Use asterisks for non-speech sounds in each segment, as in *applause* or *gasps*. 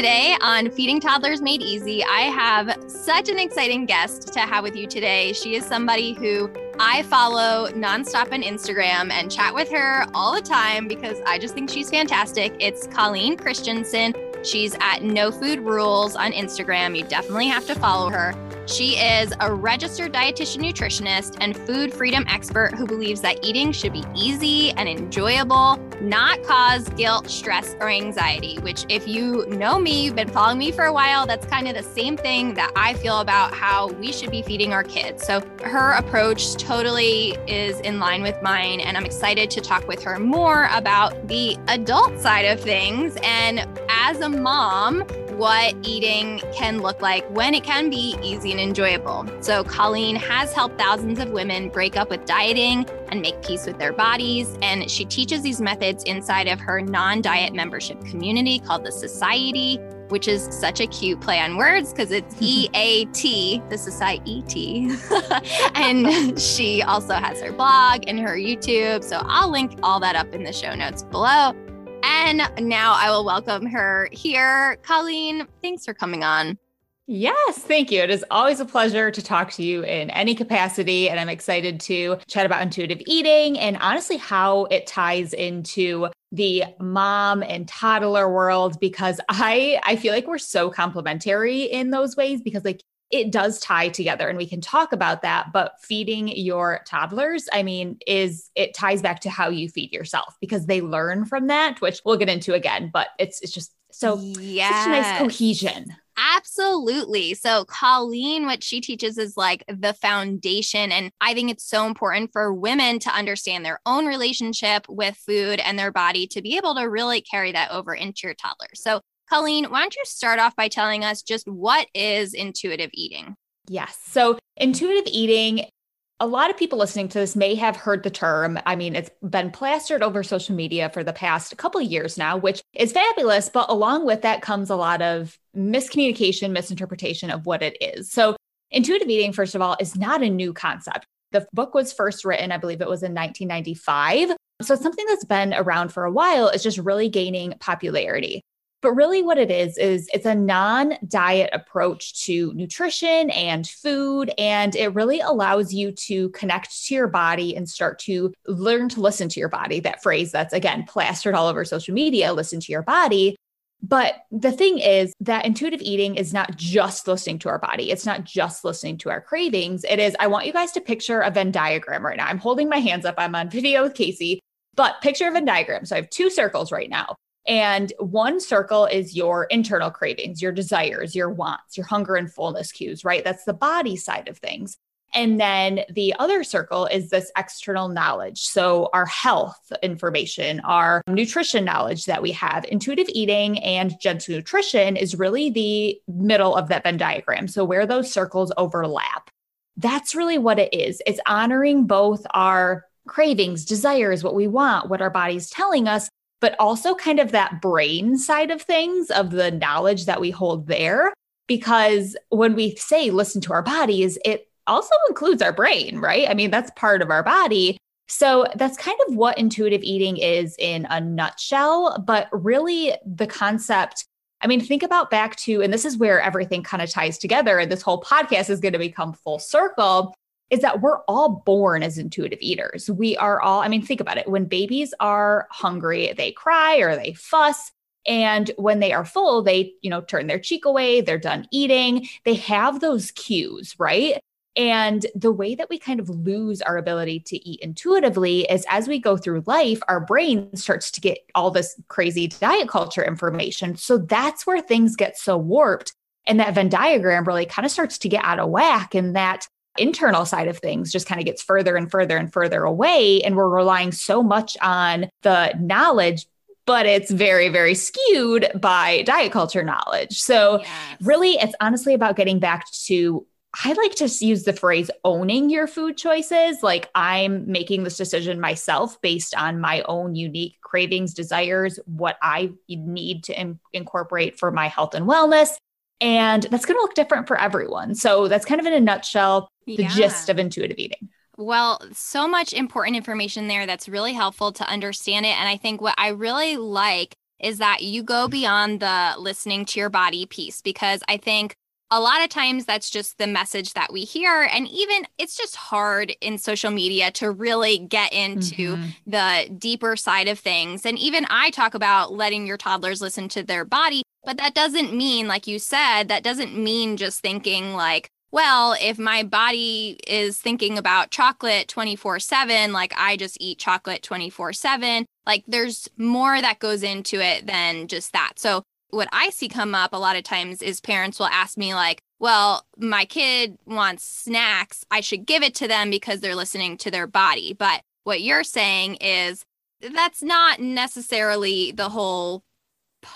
Today on Feeding Toddlers Made Easy, I have such an exciting guest to have with you today. She is somebody who I follow nonstop on Instagram and chat with her all the time because I just think she's fantastic. It's Colleen Christensen. She's at No Food Rules on Instagram. You definitely have to follow her. She is a registered dietitian nutritionist and food freedom expert who believes that eating should be easy and enjoyable, not cause guilt, stress, or anxiety. Which, if you know me, you've been following me for a while, that's kind of the same thing that I feel about how we should be feeding our kids. So, her approach totally is in line with mine, and I'm excited to talk with her more about the adult side of things. And as a mom, what eating can look like when it can be easy and enjoyable. So, Colleen has helped thousands of women break up with dieting and make peace with their bodies. And she teaches these methods inside of her non diet membership community called the Society, which is such a cute play on words because it's *laughs* E A T, the Society. *laughs* and she also has her blog and her YouTube. So, I'll link all that up in the show notes below. And now I will welcome her here. Colleen, thanks for coming on. Yes, thank you. It is always a pleasure to talk to you in any capacity. And I'm excited to chat about intuitive eating and honestly how it ties into the mom and toddler world because I I feel like we're so complementary in those ways because like it does tie together and we can talk about that but feeding your toddlers i mean is it ties back to how you feed yourself because they learn from that which we'll get into again but it's it's just so yes. such a nice cohesion Absolutely. So, Colleen, what she teaches is like the foundation. And I think it's so important for women to understand their own relationship with food and their body to be able to really carry that over into your toddler. So, Colleen, why don't you start off by telling us just what is intuitive eating? Yes. So, intuitive eating, a lot of people listening to this may have heard the term. I mean, it's been plastered over social media for the past couple of years now, which is fabulous. But along with that comes a lot of miscommunication, misinterpretation of what it is. So, intuitive eating, first of all, is not a new concept. The book was first written, I believe it was in 1995. So, something that's been around for a while. It's just really gaining popularity. But really, what it is, is it's a non diet approach to nutrition and food. And it really allows you to connect to your body and start to learn to listen to your body. That phrase that's again plastered all over social media listen to your body. But the thing is that intuitive eating is not just listening to our body. It's not just listening to our cravings. It is, I want you guys to picture a Venn diagram right now. I'm holding my hands up. I'm on video with Casey, but picture a Venn diagram. So I have two circles right now. And one circle is your internal cravings, your desires, your wants, your hunger and fullness cues, right? That's the body side of things. And then the other circle is this external knowledge. So, our health information, our nutrition knowledge that we have, intuitive eating and gentle nutrition is really the middle of that Venn diagram. So, where those circles overlap. That's really what it is. It's honoring both our cravings, desires, what we want, what our body's telling us, but also kind of that brain side of things, of the knowledge that we hold there. Because when we say listen to our bodies, it also includes our brain, right? I mean, that's part of our body. So that's kind of what intuitive eating is in a nutshell. But really, the concept I mean, think about back to, and this is where everything kind of ties together, and this whole podcast is going to become full circle is that we're all born as intuitive eaters. We are all, I mean, think about it. When babies are hungry, they cry or they fuss. And when they are full, they, you know, turn their cheek away, they're done eating. They have those cues, right? And the way that we kind of lose our ability to eat intuitively is as we go through life, our brain starts to get all this crazy diet culture information. So that's where things get so warped. And that Venn diagram really kind of starts to get out of whack. And that internal side of things just kind of gets further and further and further away. And we're relying so much on the knowledge but it's very, very skewed by diet culture knowledge. So, yes. really, it's honestly about getting back to I like to use the phrase owning your food choices. Like I'm making this decision myself based on my own unique cravings, desires, what I need to in- incorporate for my health and wellness. And that's going to look different for everyone. So that's kind of in a nutshell the yeah. gist of intuitive eating. Well, so much important information there that's really helpful to understand it. And I think what I really like is that you go beyond the listening to your body piece because I think a lot of times that's just the message that we hear. And even it's just hard in social media to really get into mm-hmm. the deeper side of things. And even I talk about letting your toddlers listen to their body, but that doesn't mean, like you said, that doesn't mean just thinking like, well, if my body is thinking about chocolate 24 7, like I just eat chocolate 24 7, like there's more that goes into it than just that. So what I see come up a lot of times is parents will ask me, like, well, my kid wants snacks. I should give it to them because they're listening to their body. But what you're saying is that's not necessarily the whole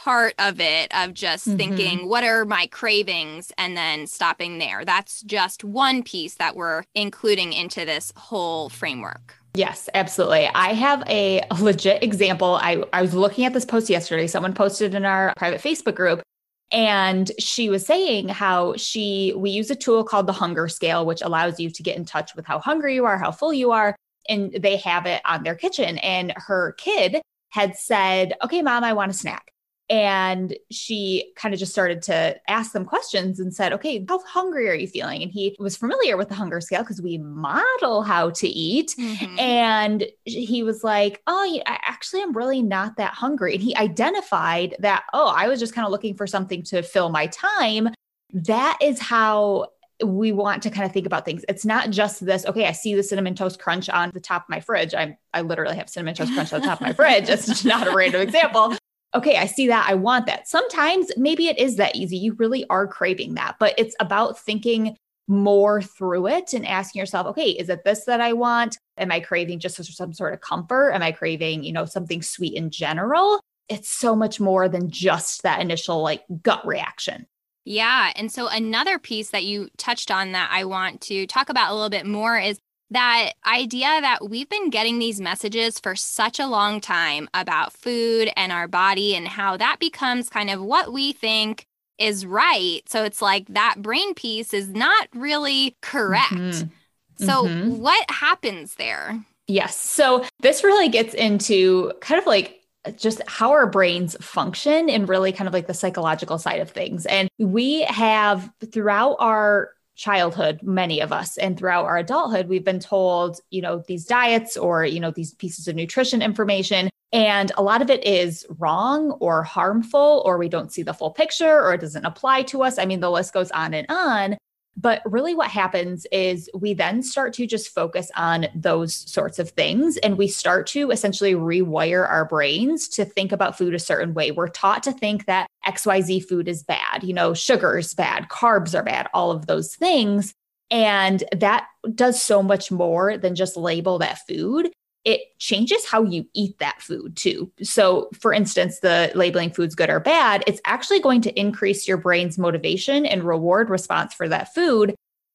part of it of just mm-hmm. thinking what are my cravings and then stopping there that's just one piece that we're including into this whole framework Yes, absolutely. I have a legit example. I, I was looking at this post yesterday. Someone posted in our private Facebook group and she was saying how she we use a tool called the hunger scale which allows you to get in touch with how hungry you are how full you are and they have it on their kitchen and her kid had said okay mom i want a snack and she kind of just started to ask them questions and said, Okay, how hungry are you feeling? And he was familiar with the hunger scale because we model how to eat. Mm-hmm. And he was like, Oh, I actually am really not that hungry. And he identified that, Oh, I was just kind of looking for something to fill my time. That is how we want to kind of think about things. It's not just this, okay, I see the cinnamon toast crunch on the top of my fridge. I I literally have cinnamon toast crunch on the top of my fridge. It's *laughs* not a random example okay, I see that. I want that. Sometimes maybe it is that easy. You really are craving that, but it's about thinking more through it and asking yourself, okay, is it this that I want? Am I craving just some sort of comfort? Am I craving, you know, something sweet in general? It's so much more than just that initial like gut reaction. Yeah. And so another piece that you touched on that I want to talk about a little bit more is that idea that we've been getting these messages for such a long time about food and our body and how that becomes kind of what we think is right. So it's like that brain piece is not really correct. Mm-hmm. So, mm-hmm. what happens there? Yes. So, this really gets into kind of like just how our brains function and really kind of like the psychological side of things. And we have throughout our childhood many of us and throughout our adulthood we've been told you know these diets or you know these pieces of nutrition information and a lot of it is wrong or harmful or we don't see the full picture or it doesn't apply to us. I mean the list goes on and on but really, what happens is we then start to just focus on those sorts of things and we start to essentially rewire our brains to think about food a certain way. We're taught to think that XYZ food is bad, you know, sugar is bad, carbs are bad, all of those things. And that does so much more than just label that food it changes how you eat that food too. So, for instance, the labeling foods good or bad, it's actually going to increase your brain's motivation and reward response for that food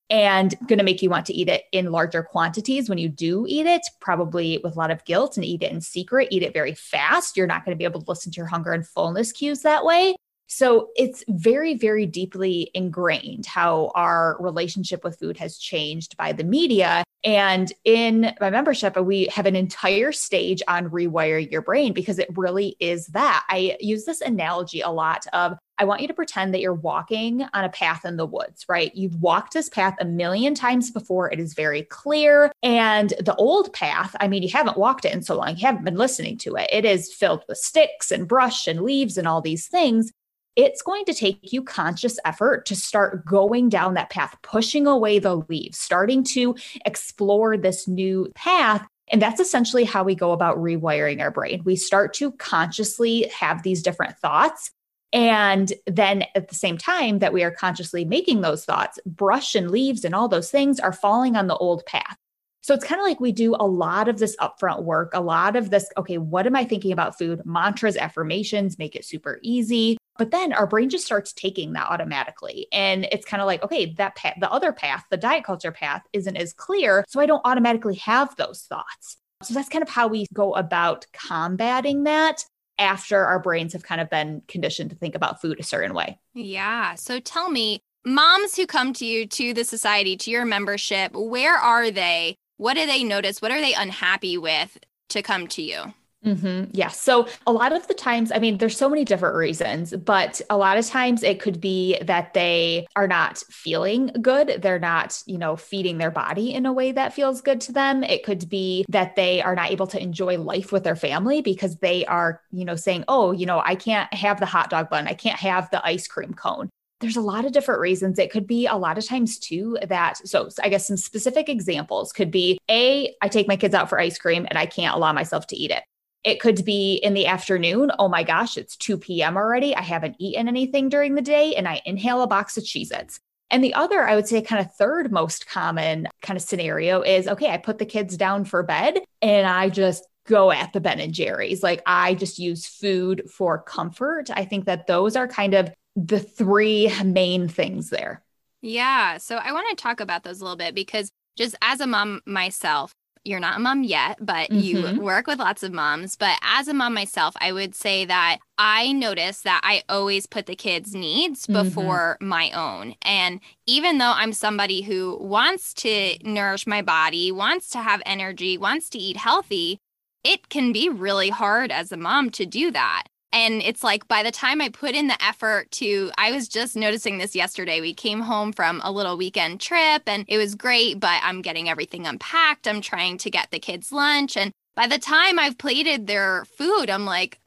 and going to make you want to eat it in larger quantities when you do eat it, probably with a lot of guilt and eat it in secret, eat it very fast. You're not going to be able to listen to your hunger and fullness cues that way. So it's very, very deeply ingrained how our relationship with food has changed by the media. And in my membership, we have an entire stage on rewire your brain because it really is that. I use this analogy a lot of I want you to pretend that you're walking on a path in the woods, right? You've walked this path a million times before. It is very clear. And the old path, I mean, you haven't walked it in so long, you haven't been listening to it. It is filled with sticks and brush and leaves and all these things it's going to take you conscious effort to start going down that path, pushing away the leaves, starting to explore this new path. And that's essentially how we go about rewiring our brain. We start to consciously have these different thoughts. And then at the same time that we are consciously making those thoughts, brush and leaves and all those things are falling on the old path. So it's kind of like we do a lot of this upfront work, a lot of this, okay, what am I thinking about food? Mantras, affirmations, make it super easy. But then our brain just starts taking that automatically. And it's kind of like, okay, that path, the other path, the diet culture path isn't as clear. So I don't automatically have those thoughts. So that's kind of how we go about combating that after our brains have kind of been conditioned to think about food a certain way. Yeah. So tell me, moms who come to you, to the society, to your membership, where are they? What do they notice? What are they unhappy with to come to you? Mm-hmm. Yeah. So a lot of the times, I mean, there's so many different reasons, but a lot of times it could be that they are not feeling good. They're not, you know, feeding their body in a way that feels good to them. It could be that they are not able to enjoy life with their family because they are, you know, saying, oh, you know, I can't have the hot dog bun. I can't have the ice cream cone there's a lot of different reasons. It could be a lot of times too that, so I guess some specific examples could be A, I take my kids out for ice cream and I can't allow myself to eat it. It could be in the afternoon. Oh my gosh, it's 2 p.m. already. I haven't eaten anything during the day and I inhale a box of Cheez Its. And the other, I would say, kind of third most common kind of scenario is okay, I put the kids down for bed and I just go at the Ben and Jerry's. Like I just use food for comfort. I think that those are kind of the three main things there. Yeah. So I want to talk about those a little bit because just as a mom myself, you're not a mom yet, but mm-hmm. you work with lots of moms. But as a mom myself, I would say that I notice that I always put the kids' needs mm-hmm. before mm-hmm. my own. And even though I'm somebody who wants to nourish my body, wants to have energy, wants to eat healthy, it can be really hard as a mom to do that. And it's like by the time I put in the effort to, I was just noticing this yesterday. We came home from a little weekend trip and it was great, but I'm getting everything unpacked. I'm trying to get the kids lunch. And by the time I've plated their food, I'm like,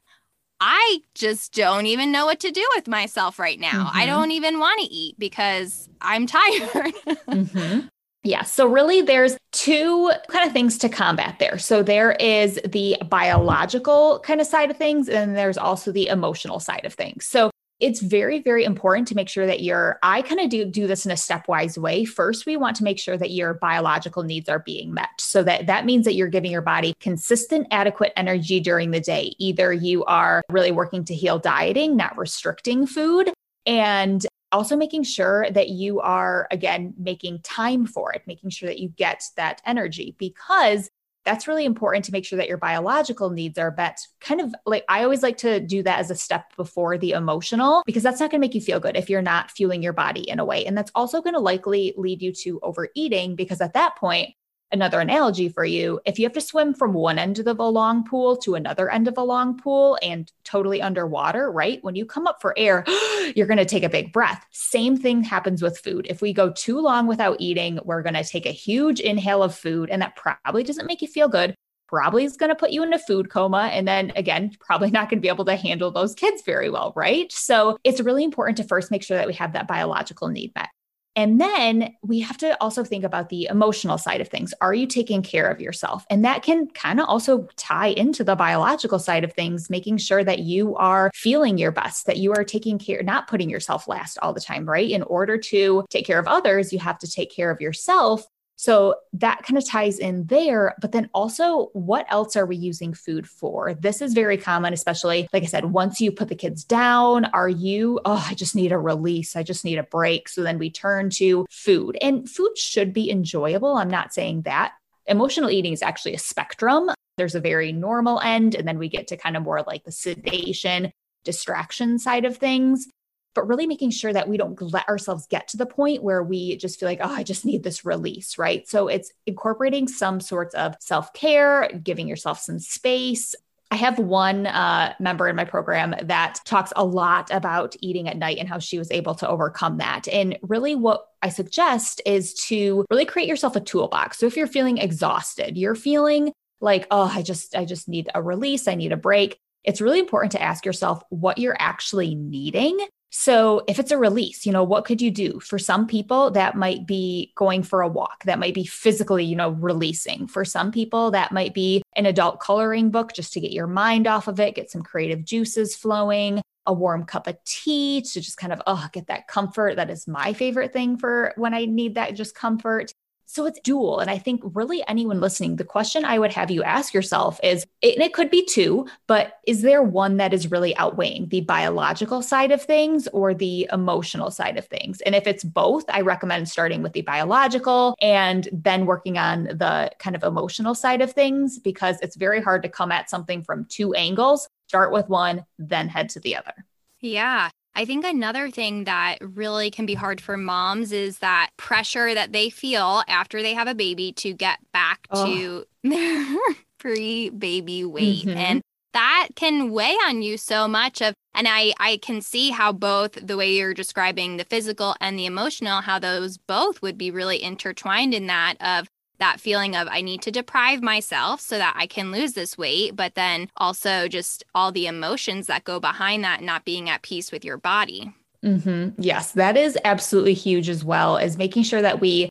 I just don't even know what to do with myself right now. Mm-hmm. I don't even want to eat because I'm *laughs* tired. mm-hmm. Yeah. So, really, there's two kind of things to combat there. So, there is the biological kind of side of things, and there's also the emotional side of things. So, it's very, very important to make sure that your, I kind of do, do this in a stepwise way. First, we want to make sure that your biological needs are being met. So that that means that you're giving your body consistent, adequate energy during the day. Either you are really working to heal dieting, not restricting food, and also making sure that you are, again, making time for it, making sure that you get that energy because that's really important to make sure that your biological needs are met. Kind of like I always like to do that as a step before the emotional, because that's not going to make you feel good if you're not fueling your body in a way. And that's also going to likely lead you to overeating, because at that point, another analogy for you if you have to swim from one end of a long pool to another end of a long pool and totally underwater right when you come up for air *gasps* you're going to take a big breath same thing happens with food if we go too long without eating we're going to take a huge inhale of food and that probably doesn't make you feel good probably is going to put you in a food coma. And then again, *laughs* probably not going to be able to handle those kids very well, right? So it's really important to first make sure that we have that biological need met. And then we have to also think about the emotional side of things. Are you taking care of yourself? And that can kind of also tie into the biological side of things, making sure that you are feeling your best, that you are taking care, not putting yourself last all the time, right? In order to take care of others, you have to take care of yourself. So that kind of ties in there. But then also, what else are we using food for? This is very common, especially, like I said, once you put the kids down, are you, oh, I just need a release. I just need a break. So then we turn to food, and food should be enjoyable. I'm not saying that. Emotional eating is actually a spectrum. There's a very normal end, and then we get to kind of more like the sedation, distraction side of things but really making sure that we don't let ourselves get to the point where we just feel like, oh, I just need this release, right? So it's incorporating some sorts of self care, giving yourself some space. I have one uh, member in my program that talks a lot about eating at night and how she was able to overcome that. And really, what I suggest is to really create yourself a toolbox. So if you're feeling exhausted, you're feeling like, oh, I just, I just need a release, I need a break. It's really important to ask yourself what you're actually needing so, if it's a release, you know, what could you do? For some people, that might be going for a walk, that might be physically, you know, releasing. For some people, that might be an adult coloring book just to get your mind off of it, get some creative juices flowing, a warm cup of tea to just kind of, oh, get that comfort. That is my favorite thing for when I need that just comfort. So it's dual. And I think really anyone listening, the question I would have you ask yourself is, and it could be two, but is there one that is really outweighing the biological side of things or the emotional side of things? And if it's both, I recommend starting with the biological and then working on the kind of emotional side of things because it's very hard to come at something from two angles. Start with one, then head to the other. Yeah. I think another thing that really can be hard for moms is that pressure that they feel after they have a baby to get back oh. to *laughs* their pre baby weight. Mm-hmm. And that can weigh on you so much of and I I can see how both the way you're describing the physical and the emotional how those both would be really intertwined in that of that feeling of I need to deprive myself so that I can lose this weight, but then also just all the emotions that go behind that not being at peace with your body. Mm-hmm. Yes, that is absolutely huge as well as making sure that we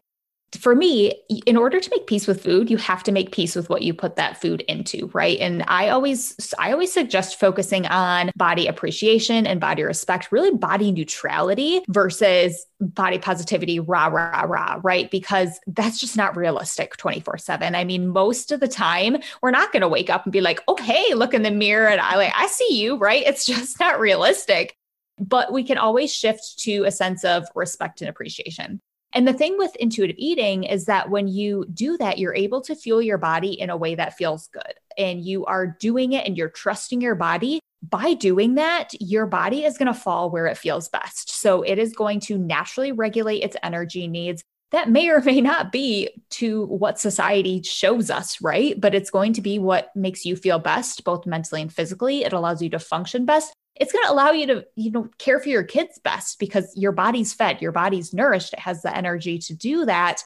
for me, in order to make peace with food, you have to make peace with what you put that food into, right? And I always I always suggest focusing on body appreciation and body respect, really body neutrality versus body positivity, rah, rah, rah, right? Because that's just not realistic 24 7. I mean, most of the time, we're not going to wake up and be like, hey, look in the mirror and I like, I see you, right? It's *laughs* just not realistic. But we can always shift to a sense of respect and appreciation. And the thing with intuitive eating is that when you do that, you're able to fuel your body in a way that feels good. And you are doing it and you're trusting your body. By doing that, your body is going to fall where it feels best. So it is going to naturally regulate its energy needs. That may or may not be to what society shows us, right? But it's going to be what makes you feel best, both mentally and physically. It allows you to function best it's going to allow you to you know care for your kids best because your body's fed your body's nourished it has the energy to do that.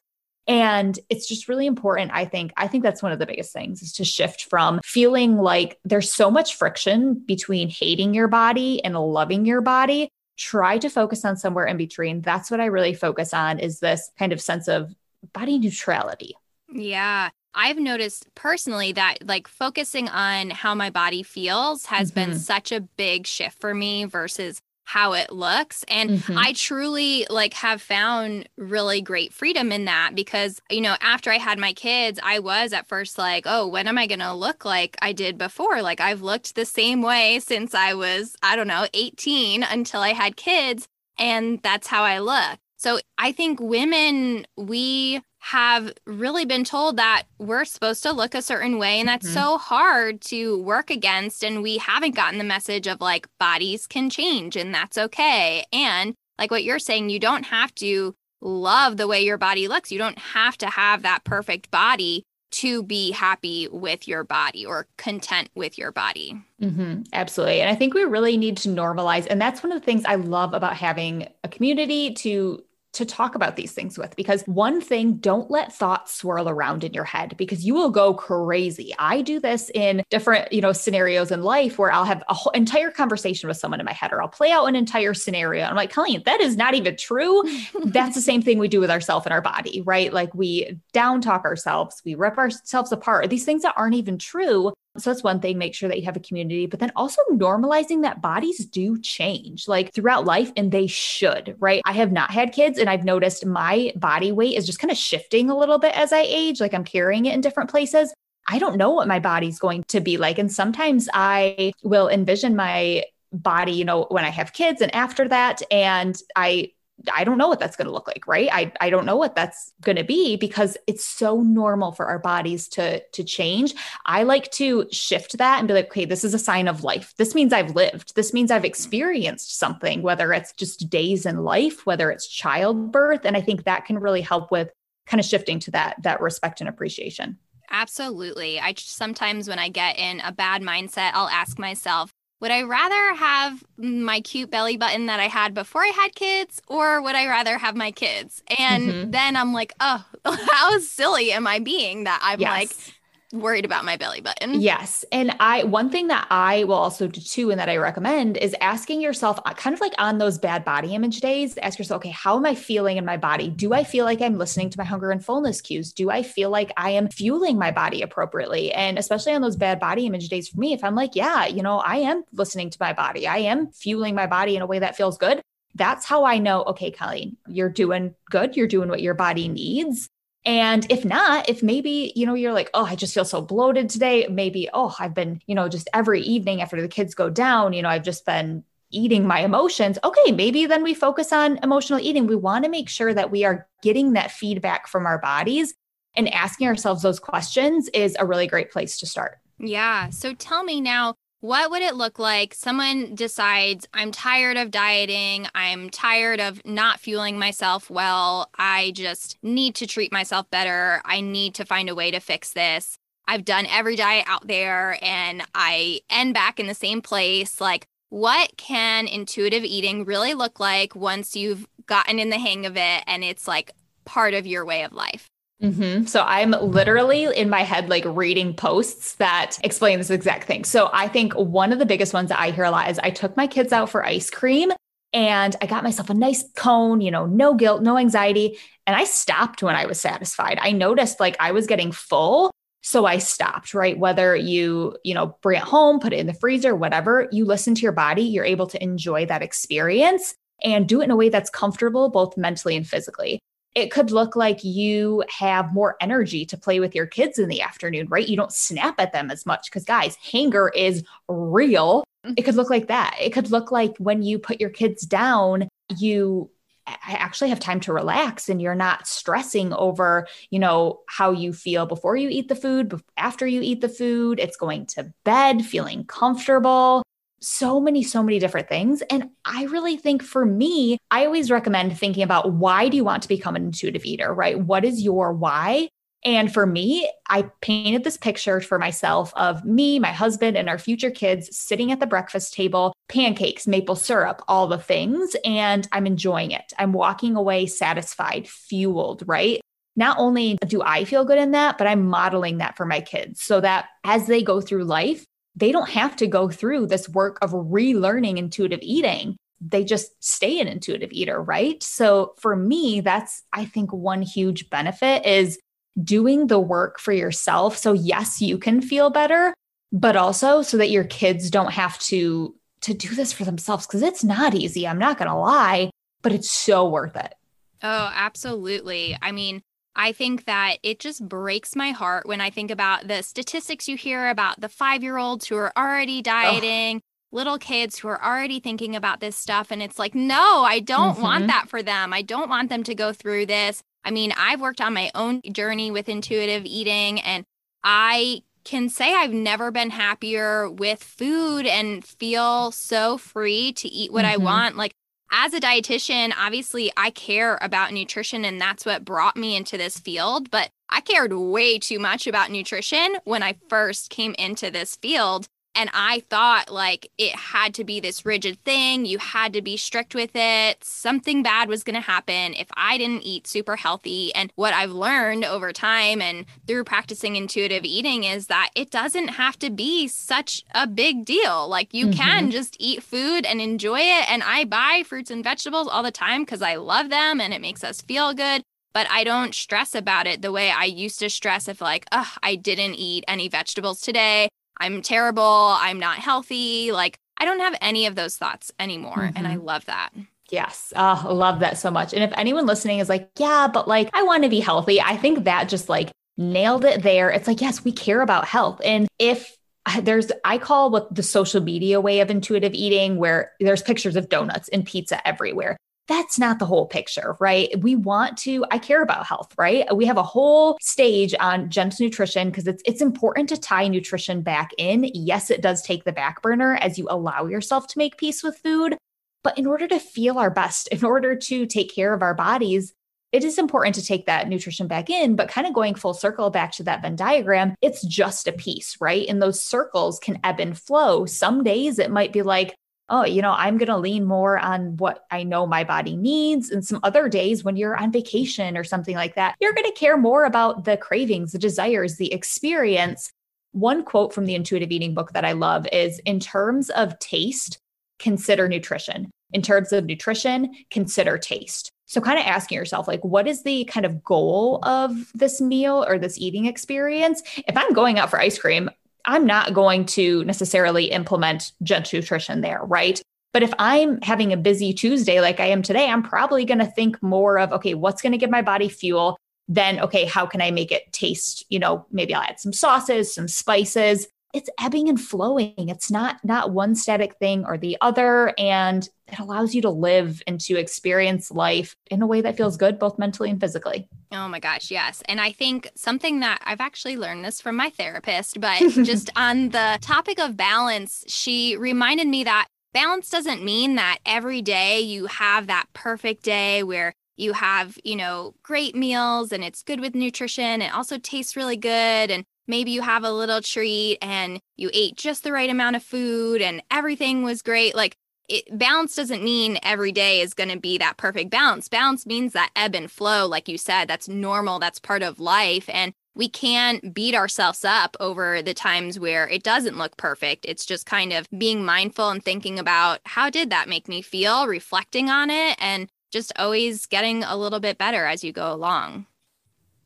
And it's just really important i think i think that's one of the biggest things is to shift from feeling like there's so much friction between hating your body and loving your body. Try to focus on somewhere in between. That's what i really focus on is this kind of sense of body neutrality. Yeah I've noticed personally that like focusing on how my body feels has mm-hmm. been such a big shift for me versus how it looks and mm-hmm. i truly like have found really great freedom in that because you know after i had my kids i was at first like oh when am i going to look like i did before like i've looked the same way since i was i don't know 18 until i had kids and that's how i look so i think women we have really been told that we're supposed to look a certain way and that's mm-hmm. so hard to work against and we haven't gotten the message of like bodies can change and that's okay and like what you're saying you don't have to love the way your body looks you don't have to have that perfect body to be happy with your body or content with your body. Mm-hmm, absolutely. And I think we really need to normalize. And that's one of the things I love about having a community to to talk about these things with because one thing, don't let thoughts swirl around in your head because you will go crazy. I do this in different, you know, scenarios in life where I'll have a whole entire conversation with someone in my head or I'll play out an entire scenario. I'm like, Colleen, that is not even true. *laughs* That's the same thing we do with ourselves and our body, right? Like we down talk ourselves, we rip ourselves apart. These things that aren't even true. So that's one thing, make sure that you have a community, but then also normalizing that bodies do change like throughout life and they should, right? I have not had kids and I've noticed my body weight is just kind of shifting a little bit as I age, like I'm carrying it in different places. I don't know what my body's going to be like. And sometimes I will envision my body, you know, when I have kids and after that. And I I don't know what that's going to look like, right? I, I don't know what that's going to be because it's so normal for our bodies to to change. I like to shift that and be like, okay, this is a sign of life. This means I've lived. This means I've experienced something, whether it's just days in life, whether it's childbirth, and I think that can really help with kind of shifting to that that respect and appreciation. Absolutely. I sometimes when I get in a bad mindset, I'll ask myself, would I rather have my cute belly button that I had before I had kids, or would I rather have my kids? And mm-hmm. then I'm like, oh, *laughs* how silly am I being that I'm yes. like, worried about my belly button. Yes. And I, one thing that I will also do too, and that I recommend is asking yourself, uh, kind of like on those bad body image days, ask yourself, okay, how am I feeling in my body? Do I feel like I'm listening to my hunger and fullness cues? Do I feel like I am fueling my body appropriately? And especially on those bad body image days for me, if I'm like, yeah, you know, I am listening to my body, I am fueling my body in a way that feels good. That's how I know, okay, Kelly, you're doing good. You're doing what your body needs. And if not, if maybe, you know, you're like, oh, I just feel so bloated today. Maybe, oh, I've been, you know, just every evening after the kids go down, you know, I've just been eating my emotions. Okay, maybe then we focus on emotional eating. We want to make sure that we are getting that feedback from our bodies and asking ourselves those questions is a really great place to start. Yeah. So tell me now, what would it look like? Someone decides, I'm tired of dieting. I'm tired of not fueling myself well. I just need to treat myself better. I need to find a way to fix this. I've done every diet out there and I end back in the same place. Like, what can intuitive eating really look like once you've gotten in the hang of it and it's like part of your way of life? Mm-hmm. So I'm literally in my head, like reading posts that explain this exact thing. So I think one of the biggest ones that I hear a lot is I took my kids out for ice cream and I got myself a nice cone, you know, no guilt, no anxiety. And I stopped when I was satisfied. I noticed like I was getting full. So I stopped, right? Whether you, you know, bring it home, put it in the freezer, whatever, you listen to your body, you're able to enjoy that experience and do it in a way that's comfortable, both mentally and physically it could look like you have more energy to play with your kids in the afternoon, right? You don't snap at them as much because, guys, hanger is real. It could look like that. It could look like when you put your kids down, you actually have time to relax and you're not stressing over, you know, how you feel before you eat the food, after you eat the food. It's going to bed, feeling comfortable so many, so many different things. And I really think for me, I always recommend thinking about why do you want to become an intuitive eater, right? What is your why? And for me, I painted this picture for myself of me, my husband, and our future kids sitting at the breakfast table, pancakes, maple syrup, all the things. And I'm enjoying it. I'm walking away satisfied, fueled, right? Not only do I feel good in that, but I'm modeling that for my kids so that as they go through life, they don't have to go through this work of relearning intuitive eating. They just stay an intuitive eater, right? So for me, that's, I think, one huge benefit is doing the work for yourself. So, yes, you can feel better, but also so that your kids don't have to to do this for themselves because it's not easy i'm not going to lie but it's so worth it oh absolutely i mean I think that it just breaks my heart when I think about the statistics you hear about the five year olds who are already dieting, little kids who are already thinking about this stuff. And it's like, no, I don't mm-hmm. want that for them. I don't want them to go through this. I mean, I've worked on my own journey with intuitive eating, and I can say I've never been happier with food and feel so free to eat what mm-hmm. I want. Like, as a dietitian, obviously I care about nutrition and that's what brought me into this field, but I cared way too much about nutrition when I first came into this field. And I thought like it had to be this rigid thing. You had to be strict with it. Something bad was going to happen if I didn't eat super healthy. And what I've learned over time and through practicing intuitive eating is that it doesn't have to be such a big deal. Like you mm-hmm. can just eat food and enjoy it. And I buy fruits and vegetables all the time because I love them and it makes us feel good but I don't stress about it the way I used to stress if like, oh, I didn't eat any vegetables today. I'm terrible, I'm not healthy. Like, I don't have any of those thoughts anymore. Mm-hmm. And I mm-hmm. love that. Yes. Oh, I love that so much. And if anyone listening is like, yeah, but like, I want to be healthy, I think that just like nailed it there. It's like, yes, we care about health. And if there's, I call what the social media way of intuitive eating, where there's pictures of donuts and pizza everywhere that's not the whole picture, right? We want to, I care about health, right? We have a whole stage on gentle nutrition because it's it's important to tie nutrition back in. Yes, it does take the back burner as you allow yourself to make peace with food. But in order to feel our best, *laughs* in order to take care of our bodies, it is important to take that nutrition back in, but kind of going full circle back to that Venn diagram, it's just a piece, right? And those circles can ebb and flow. Some days it might be like, oh, you know, I'm going to lean more on what I know my body needs. And some other days when you're on vacation or something like that, you're going to care more about the cravings, the desires, the experience. One quote from the intuitive eating book that I love is in terms of taste, consider nutrition. In terms of nutrition, consider taste. So, kind of asking yourself, like, what is the kind of goal of this meal or this eating experience? If I'm going out for ice cream, I'm not going to necessarily implement gentle nutrition there, right? But if I'm having a busy Tuesday like I am today, I'm probably going to think more of, okay, what's going to give my body fuel? Then, okay, how can I make it taste? You know, maybe I'll add some sauces, some spices it's ebbing and flowing. It's not not one static thing or the other and it allows you to live and to experience life in a way that feels good both mentally and physically. Oh my gosh, yes. And I think something that I've actually learned this from my therapist, but *laughs* just on the topic of balance, she reminded me that balance doesn't mean that every day you have that perfect day where you have, you know, great meals and it's good with nutrition. It also tastes really good and maybe you have a little treat and you ate just the right amount of food and everything was great. Like it, balance doesn't mean every day is going to be that perfect balance. Balance means that ebb and flow, like you said, that's normal, that's part of life. And we can't beat ourselves up over the times where it doesn't look perfect. It's just kind of being mindful and thinking about how did that make me feel, reflecting on it, and just always getting a little bit better as you go along.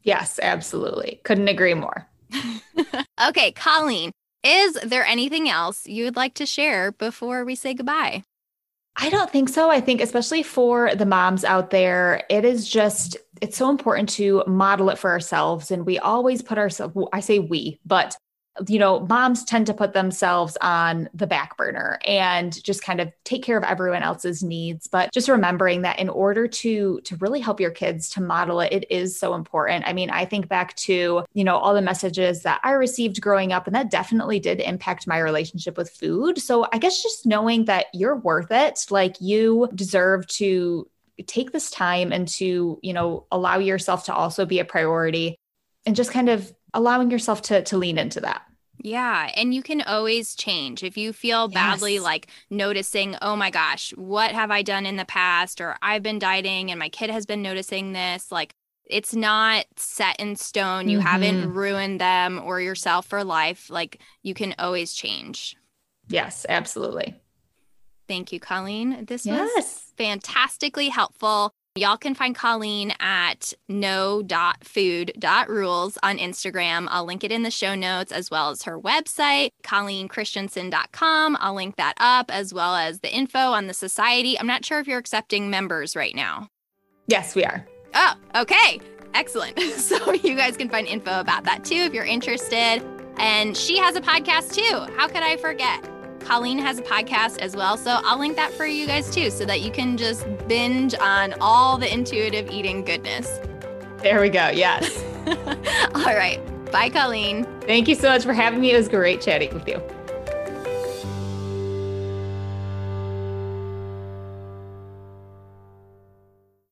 Yes, absolutely. Couldn't agree more. Okay, Colleen, is there anything else you would like to share before we say goodbye? I don't think so. I think, especially for the moms out there, it is just, it's so important to model it for ourselves. And we always put ourselves, I say we, but you know, moms tend to put themselves on the back burner and just kind of take care of everyone else's needs. But just remembering that in order to to really help your kids to model it, it is so important. I mean, I think back to, you know, all the messages that I received growing up, and that definitely did impact my relationship with food. So I guess just knowing that you're worth it, like you deserve to take this time and to, you know, allow yourself to also be a priority and just kind of allowing yourself to to lean into that. Yeah. And you can always change. If you feel badly, yes. like noticing, oh my gosh, what have I done in the past? Or I've been dieting and my kid has been noticing this, like it's not set in stone. You mm-hmm. haven't ruined them or yourself for life. Like you can always change. Yes, absolutely. Thank you, Colleen. This yes. was fantastically helpful. Y'all can find Colleen at no.food.rules on Instagram. I'll link it in the show notes as well as her website, colleenchristensen.com. I'll link that up as well as the info on the society. I'm not sure if you're accepting members right now. Yes, we are. Oh, okay. Excellent. *laughs* So you guys can find info about that too if you're interested. And she has a podcast too. How could I forget? Colleen has a podcast as well. So I'll link that for you guys too, so that you can just binge on all the intuitive eating goodness. There we go. Yes. *laughs* all right. Bye, Colleen. Thank you so much for having me. It was great chatting with you.